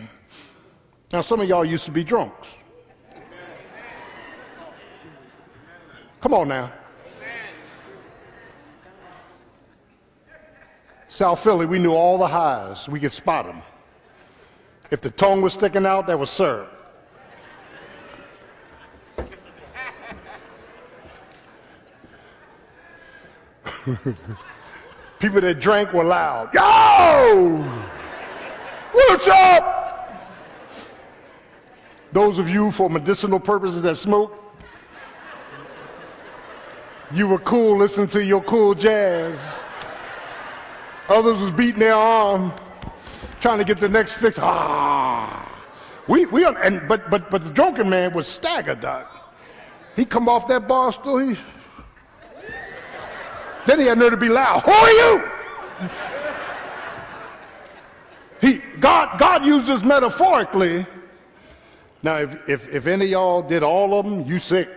Now some of y'all used to be drunks. Come on now south philly we knew all the highs we could spot them if the tongue was sticking out, that was syrup. People that drank were loud. Yo! What's up? Those of you for medicinal purposes that smoke, you were cool listening to your cool jazz. Others was beating their arm trying to get the next fix. Ah, we we and but but but the drunken man was staggered, doc. He come off that bar stool. He, then he had nerve to be loud. Who are you? He God God uses metaphorically. Now, if, if, if any y'all did all of them, you sick.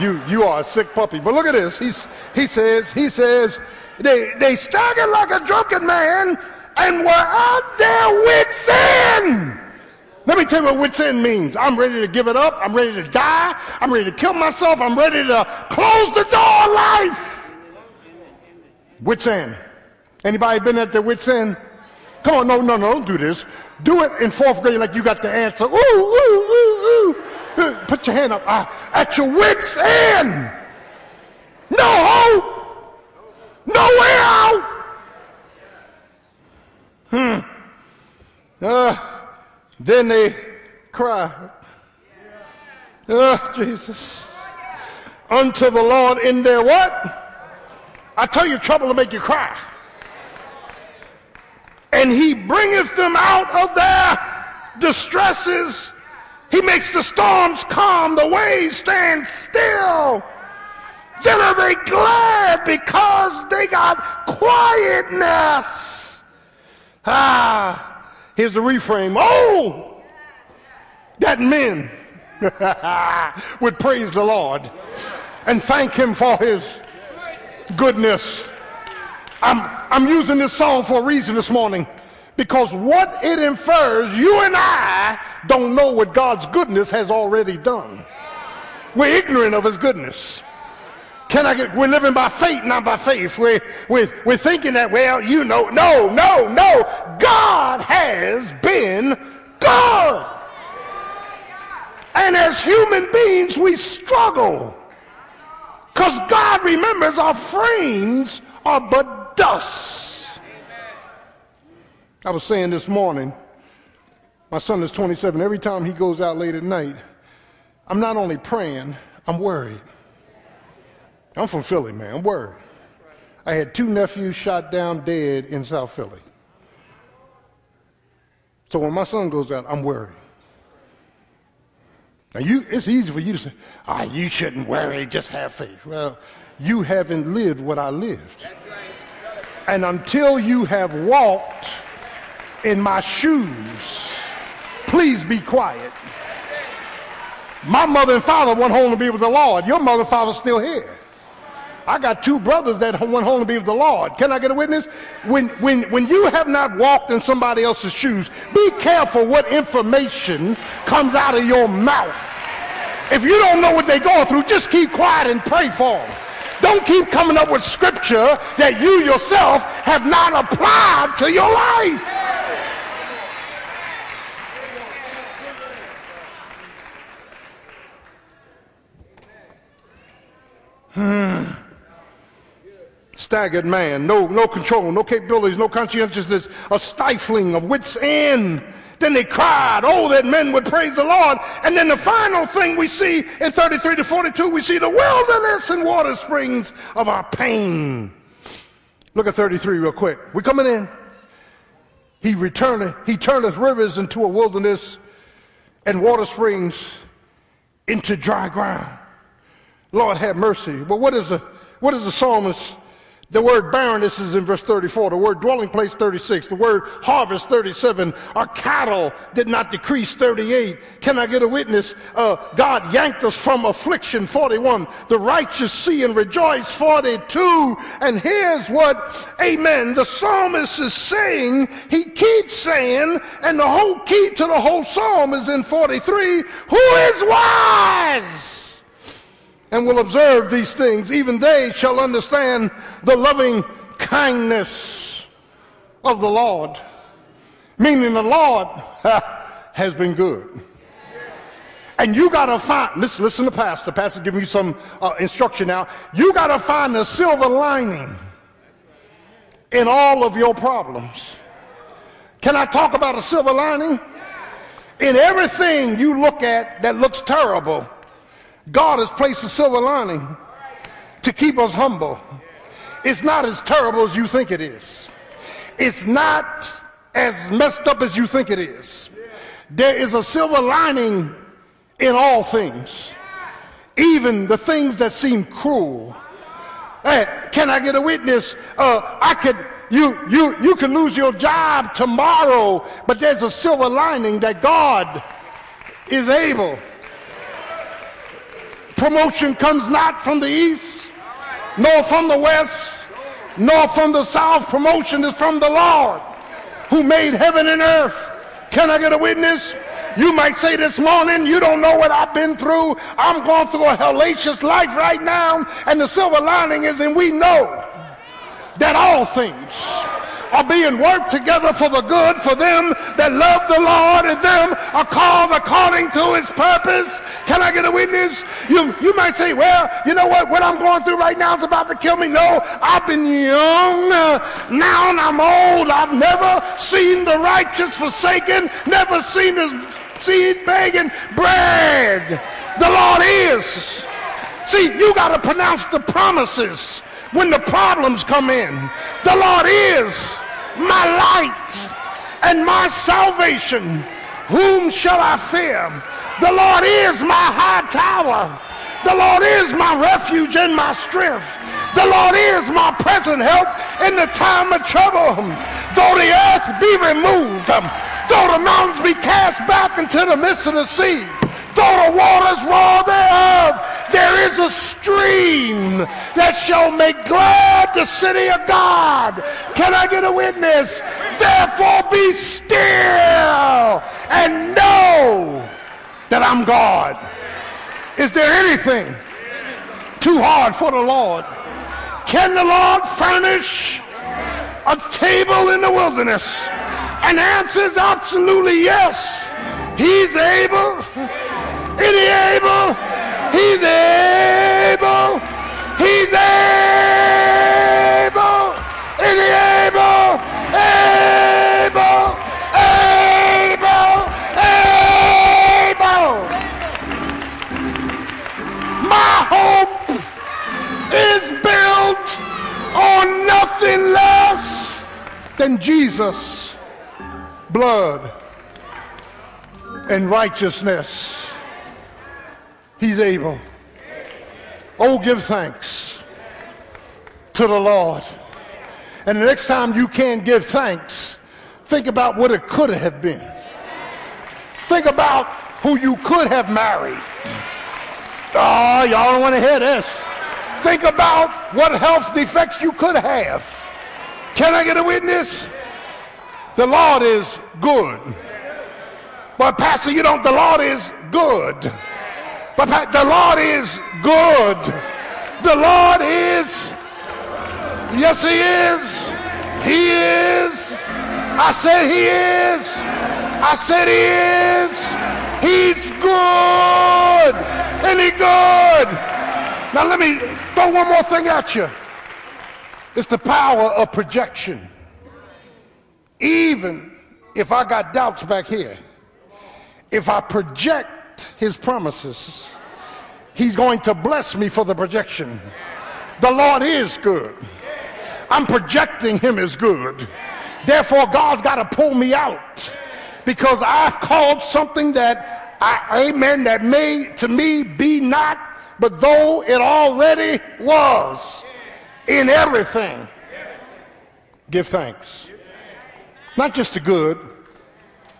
You you are a sick puppy. But look at this. He's he says he says they they stagger like a drunken man and were out there wits end. Let me tell you what wits end means. I'm ready to give it up. I'm ready to die. I'm ready to kill myself. I'm ready to close the door on life. Wits end. Anybody been at the wits end? Come on, no, no, no, don't do this. Do it in fourth grade like you got the answer. Ooh, ooh, ooh, ooh. Put your hand up. Uh, at your wits end. No hope. No way out. Hmm. Uh, then they cry. Oh, Jesus. Unto the Lord in their what? I tell you, trouble to make you cry. And he bringeth them out of their distresses. He makes the storms calm, the waves stand still. Then are they glad because they got quietness. Ah, here's the refrain. Oh, that men would praise the Lord and thank him for his goodness. I'm, I'm using this song for a reason this morning Because what it infers, you and I don't know what God's goodness has already done. We're ignorant of his goodness. Can I get, we're living by faith, not by faith. We're, we're, we're thinking that, well, you know, no, no, no. God has been good. And as human beings, we struggle. Because God remembers our frames are but dust. I was saying this morning, my son is 27. Every time he goes out late at night, I'm not only praying, I'm worried. I'm from Philly, man. Worried. I had two nephews shot down dead in South Philly. So when my son goes out, I'm worried. Now, you, it's easy for you to say, ah, you shouldn't worry, just have faith. Well, you haven't lived what I lived. And until you have walked in my shoes, please be quiet. My mother and father went home to be with the Lord. Your mother and father still here. I got two brothers that went home to be with the Lord. Can I get a witness? When, when, when you have not walked in somebody else's shoes, be careful what information comes out of your mouth. If you don't know what they're going through, just keep quiet and pray for them. Don't keep coming up with scripture that you yourself have not applied to your life. Staggered man, no, no control, no capabilities, no conscientiousness, a stifling of wits end. Then they cried, oh, that men would praise the Lord. And then the final thing we see in 33 to 42, we see the wilderness and water springs of our pain. Look at 33 real quick. We coming in. He returneth, he turneth rivers into a wilderness and water springs into dry ground. Lord have mercy. But what is the what is the psalmist the word barrenness is in verse 34. The word dwelling place 36. The word harvest 37. Our cattle did not decrease 38. Can I get a witness? Uh, God yanked us from affliction 41. The righteous see and rejoice 42. And here's what, amen, the psalmist is saying. He keeps saying, and the whole key to the whole psalm is in 43. Who is wise? And will observe these things, even they shall understand the loving kindness of the Lord. Meaning the Lord has been good. And you got to find, listen, listen to Pastor. Pastor giving you some uh, instruction now. You got to find the silver lining in all of your problems. Can I talk about a silver lining? In everything you look at that looks terrible, God has placed a silver lining to keep us humble. It's not as terrible as you think it is. It's not as messed up as you think it is. There is a silver lining in all things, even the things that seem cruel. Hey, can I get a witness? Uh, I could, you, you, you can lose your job tomorrow, but there's a silver lining that God is able Promotion comes not from the east, nor from the west, nor from the south. Promotion is from the Lord who made heaven and earth. Can I get a witness? You might say this morning, you don't know what I've been through. I'm going through a hellacious life right now. And the silver lining is, and we know that all things are being worked together for the good for them that love the Lord and them are called according to his purpose. Can I get a witness? You, you might say, well, you know what? What I'm going through right now is about to kill me. No, I've been young. Now I'm old. I've never seen the righteous forsaken, never seen his seed begging bread. The Lord is. See, you got to pronounce the promises when the problems come in. The Lord is my light and my salvation. Whom shall I fear? The Lord is my high tower. The Lord is my refuge and my strength. The Lord is my present help in the time of trouble. Though the earth be removed, though the mountains be cast back into the midst of the sea, though the waters roar thereof, there is a stream that shall make glad the city of God. Can I get a witness? Therefore be still and know that I'm God. Is there anything too hard for the Lord? Can the Lord furnish a table in the wilderness? And the answer is absolutely yes. He's able. He's able. He's able. Is he able? Able. Able. Able. My hope is built on nothing less than Jesus' blood and righteousness. He's able. Oh, give thanks to the Lord. And the next time you can't give thanks, think about what it could have been. Think about who you could have married. Oh, y'all don't want to hear this. Think about what health defects you could have. Can I get a witness? The Lord is good. But Pastor, you don't, the Lord is good. But the Lord is good. The Lord is, yes, He is. He is. I said He is. I said He is. He's good. And He good. Now let me throw one more thing at you. It's the power of projection. Even if I got doubts back here, if I project his promises, he's going to bless me for the projection. The Lord is good. I'm projecting him as good. Therefore, God's got to pull me out because I've called something that I, amen, that may to me be not, but though it already was in everything, give thanks. Not just the good,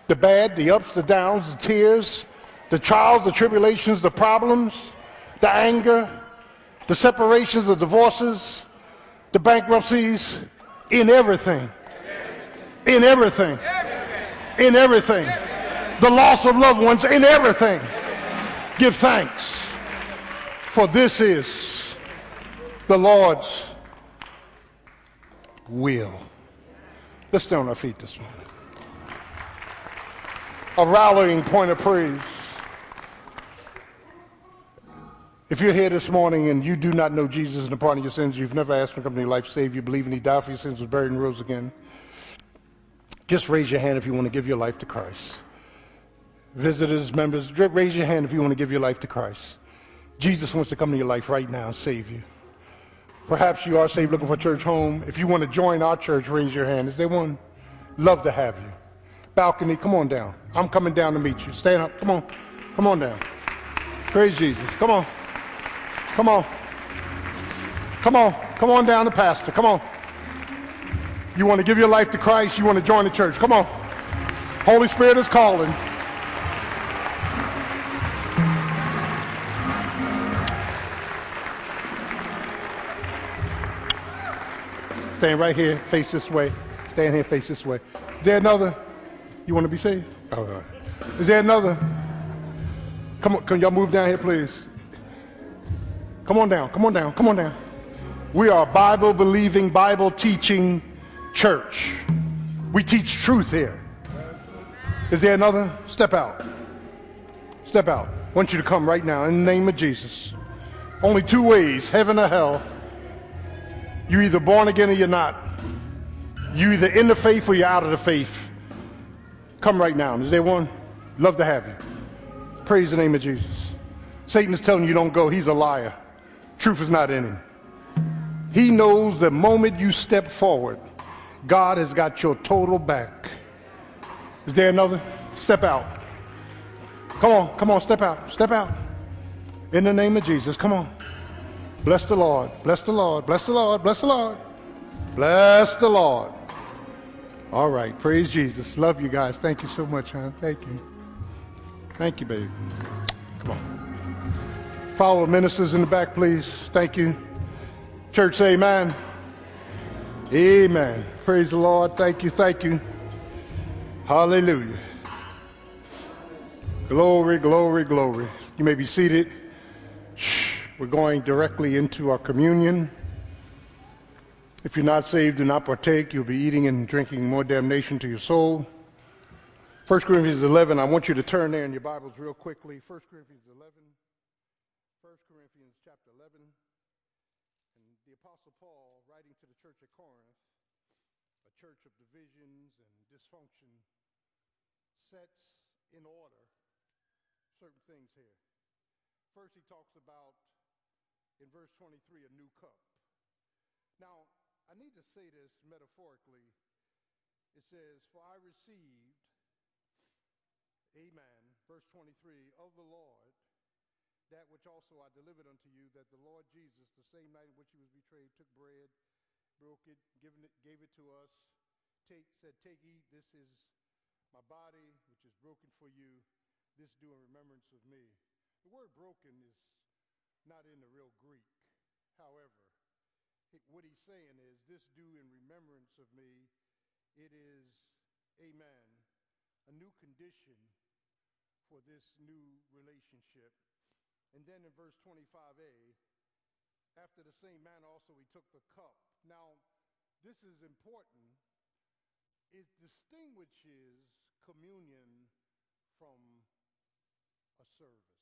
the bad, the ups, the downs, the tears, the trials, the tribulations, the problems, the anger, the separations, the divorces, the bankruptcies, in everything. In everything. In everything. The loss of loved ones, in everything. Give thanks. For this is the Lord's will. Let's stay on our feet this morning. A rallying point of praise. If you're here this morning and you do not know Jesus and the pardon of your sins, you've never asked him to come into your life, save you, believe in he died for your sins, was buried and rose again, just raise your hand if you want to give your life to Christ. Visitors, members, raise your hand if you want to give your life to Christ. Jesus wants to come into your life right now and save you. Perhaps you are saved looking for a church home. If you want to join our church, raise your hand. Is there one? Love to have you. Balcony, come on down. I'm coming down to meet you. Stand up. Come on. Come on down. Praise Jesus. Come on. Come on. Come on. Come on down to pastor. Come on. You want to give your life to Christ? You want to join the church? Come on. Holy Spirit is calling. Stand right here, face this way. Stand here, face this way. Is there another? You want to be saved? Is there another? Come on, can y'all move down here, please? Come on down, come on down, come on down. We are a Bible believing, Bible teaching church. We teach truth here. Is there another? Step out. Step out. I want you to come right now in the name of Jesus. Only two ways heaven or hell. You're either born again or you're not. You're either in the faith or you're out of the faith. Come right now. Is there one? Love to have you. Praise the name of Jesus. Satan is telling you don't go. He's a liar. Truth is not in him. He knows the moment you step forward, God has got your total back. Is there another? Step out. Come on, come on, step out, step out. In the name of Jesus, come on. Bless the Lord, bless the Lord, bless the Lord, bless the Lord. Bless the Lord. All right, praise Jesus. Love you guys. Thank you so much, huh? Thank you. Thank you, baby. Follow the ministers in the back, please. Thank you. Church, amen. Amen. Praise the Lord. Thank you. Thank you. Hallelujah. Glory, glory, glory. You may be seated. Shh. We're going directly into our communion. If you're not saved, do not partake. You'll be eating and drinking more damnation to your soul. 1 Corinthians 11, I want you to turn there in your Bibles real quickly. 1 Corinthians 11. 1 Corinthians chapter 11. And the Apostle Paul, writing to the church at Corinth, a church of divisions and dysfunction, sets in order certain things here. First, he talks about, in verse 23, a new cup. Now, I need to say this metaphorically. It says, For I received Amen. Verse 23 Of the Lord, that which also I delivered unto you, that the Lord Jesus, the same night in which he was betrayed, took bread, broke it, given it gave it to us, take, said, Take, eat, this is my body, which is broken for you. This do in remembrance of me. The word broken is not in the real Greek. However, what he's saying is, This do in remembrance of me. It is, amen, a new condition for this new relationship. And then in verse 25a, after the same manner also he took the cup. Now, this is important. It distinguishes communion from a service.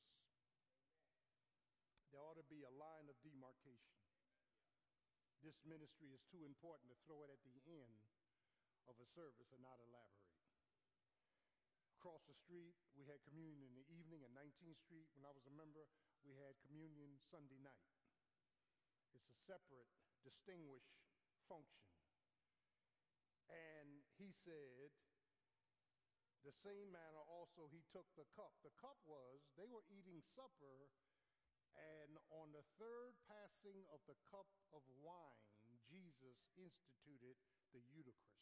There ought to be a line of demarcation. This ministry is too important to throw it at the end of a service and not elaborate. Across the street, we had communion in the evening at 19th Street. When I was a member, we had communion Sunday night. It's a separate, distinguished function. And he said, the same manner also he took the cup. The cup was, they were eating supper, and on the third passing of the cup of wine, Jesus instituted the Eucharist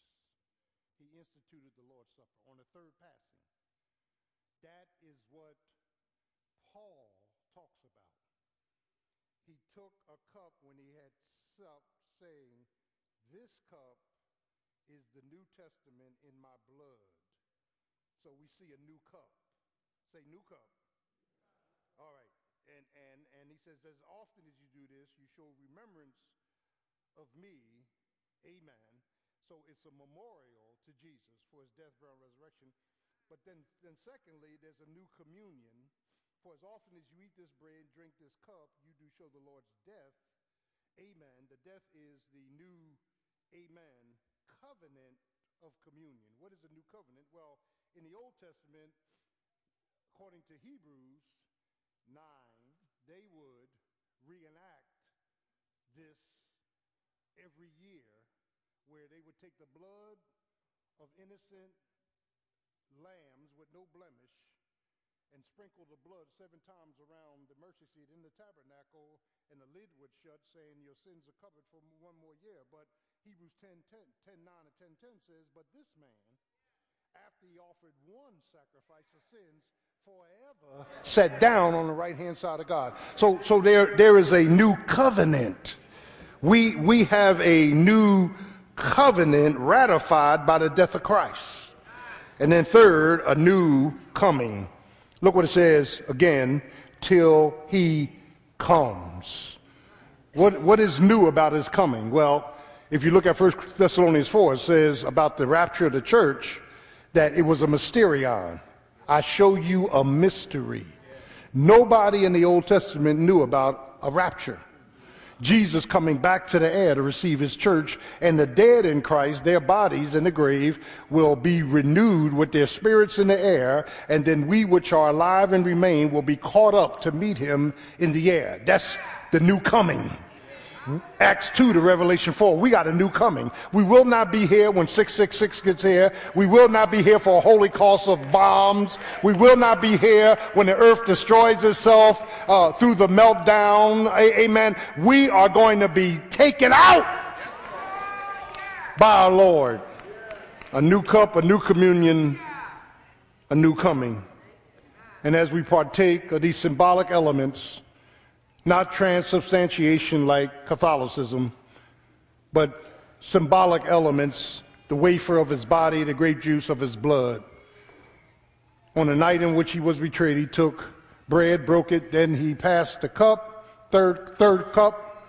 he instituted the Lord's Supper on the third passing. That is what Paul talks about. He took a cup when he had supped, saying, This cup is the New Testament in my blood. So we see a new cup. Say, new cup. All right. And, and, and he says, As often as you do this, you show remembrance of me. Amen. So it's a memorial to Jesus for his death, burial, and resurrection. But then, then secondly, there's a new communion. For as often as you eat this bread and drink this cup, you do show the Lord's death. Amen. The death is the new, amen, covenant of communion. What is a new covenant? Well, in the Old Testament, according to Hebrews 9, they would reenact this every year where they would take the blood of innocent lambs with no blemish and sprinkle the blood seven times around the mercy seat in the tabernacle, and the lid would shut, saying, Your sins are covered for one more year. But Hebrews 10, 10, 10 9 and 10 10 says, But this man, after he offered one sacrifice for sins, forever sat down on the right hand side of God. So, so there, there is a new covenant. We, we have a new covenant ratified by the death of Christ. And then third, a new coming. Look what it says again, till he comes. What, what is new about his coming? Well, if you look at 1 Thessalonians 4, it says about the rapture of the church that it was a mysterion. I show you a mystery. Nobody in the Old Testament knew about a rapture. Jesus coming back to the air to receive his church, and the dead in Christ, their bodies in the grave, will be renewed with their spirits in the air, and then we which are alive and remain will be caught up to meet him in the air. That's the new coming. Acts 2 to Revelation 4. We got a new coming. We will not be here when 666 gets here. We will not be here for a holocaust of bombs. We will not be here when the earth destroys itself uh, through the meltdown. A- amen. We are going to be taken out by our Lord. A new cup, a new communion, a new coming. And as we partake of these symbolic elements, not transubstantiation like Catholicism, but symbolic elements the wafer of his body, the grape juice of his blood. On the night in which he was betrayed, he took bread, broke it, then he passed the cup, third, third cup.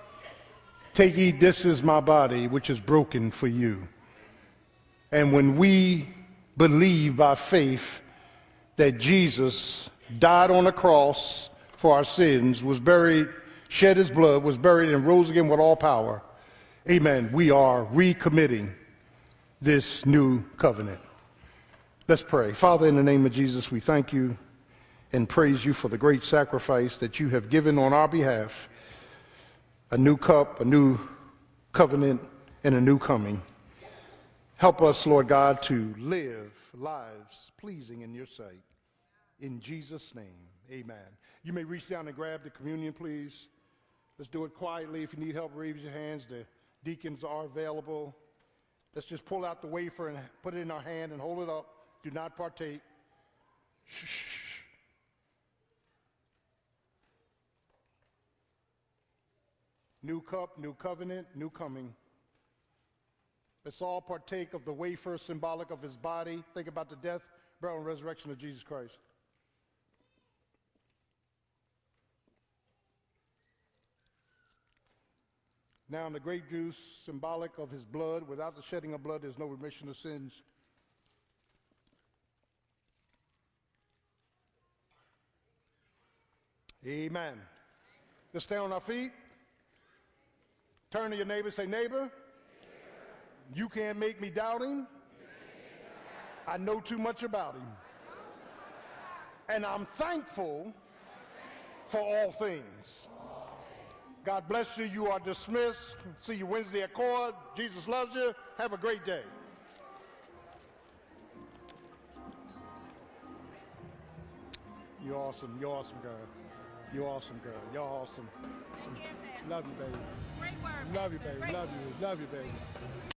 Take, eat, this is my body, which is broken for you. And when we believe by faith that Jesus died on the cross for our sins, was buried, shed his blood, was buried, and rose again with all power, amen, we are recommitting this new covenant. Let's pray. Father, in the name of Jesus, we thank you and praise you for the great sacrifice that you have given on our behalf a new cup, a new covenant, and a new coming. Help us, Lord God, to live lives pleasing in your sight. In Jesus' name, amen. You may reach down and grab the communion, please. Let's do it quietly. If you need help, raise your hands. The deacons are available. Let's just pull out the wafer and put it in our hand and hold it up. Do not partake. Shh. New cup, new covenant, new coming. Let's all partake of the wafer symbolic of his body. Think about the death, burial, and resurrection of Jesus Christ. Now, in the grape juice, symbolic of his blood, without the shedding of blood, there's no remission of sins. Amen. Let's stay on our feet. Turn to your neighbor, say, neighbor, you can't make me doubting. I know too much about him. And I'm thankful for all things. God bless you. You are dismissed. See you Wednesday at court. Jesus loves you. Have a great day. You're awesome. You're awesome, girl. You're awesome, girl. You're awesome. Love you, baby. Love you, baby. Love you. Love you, baby.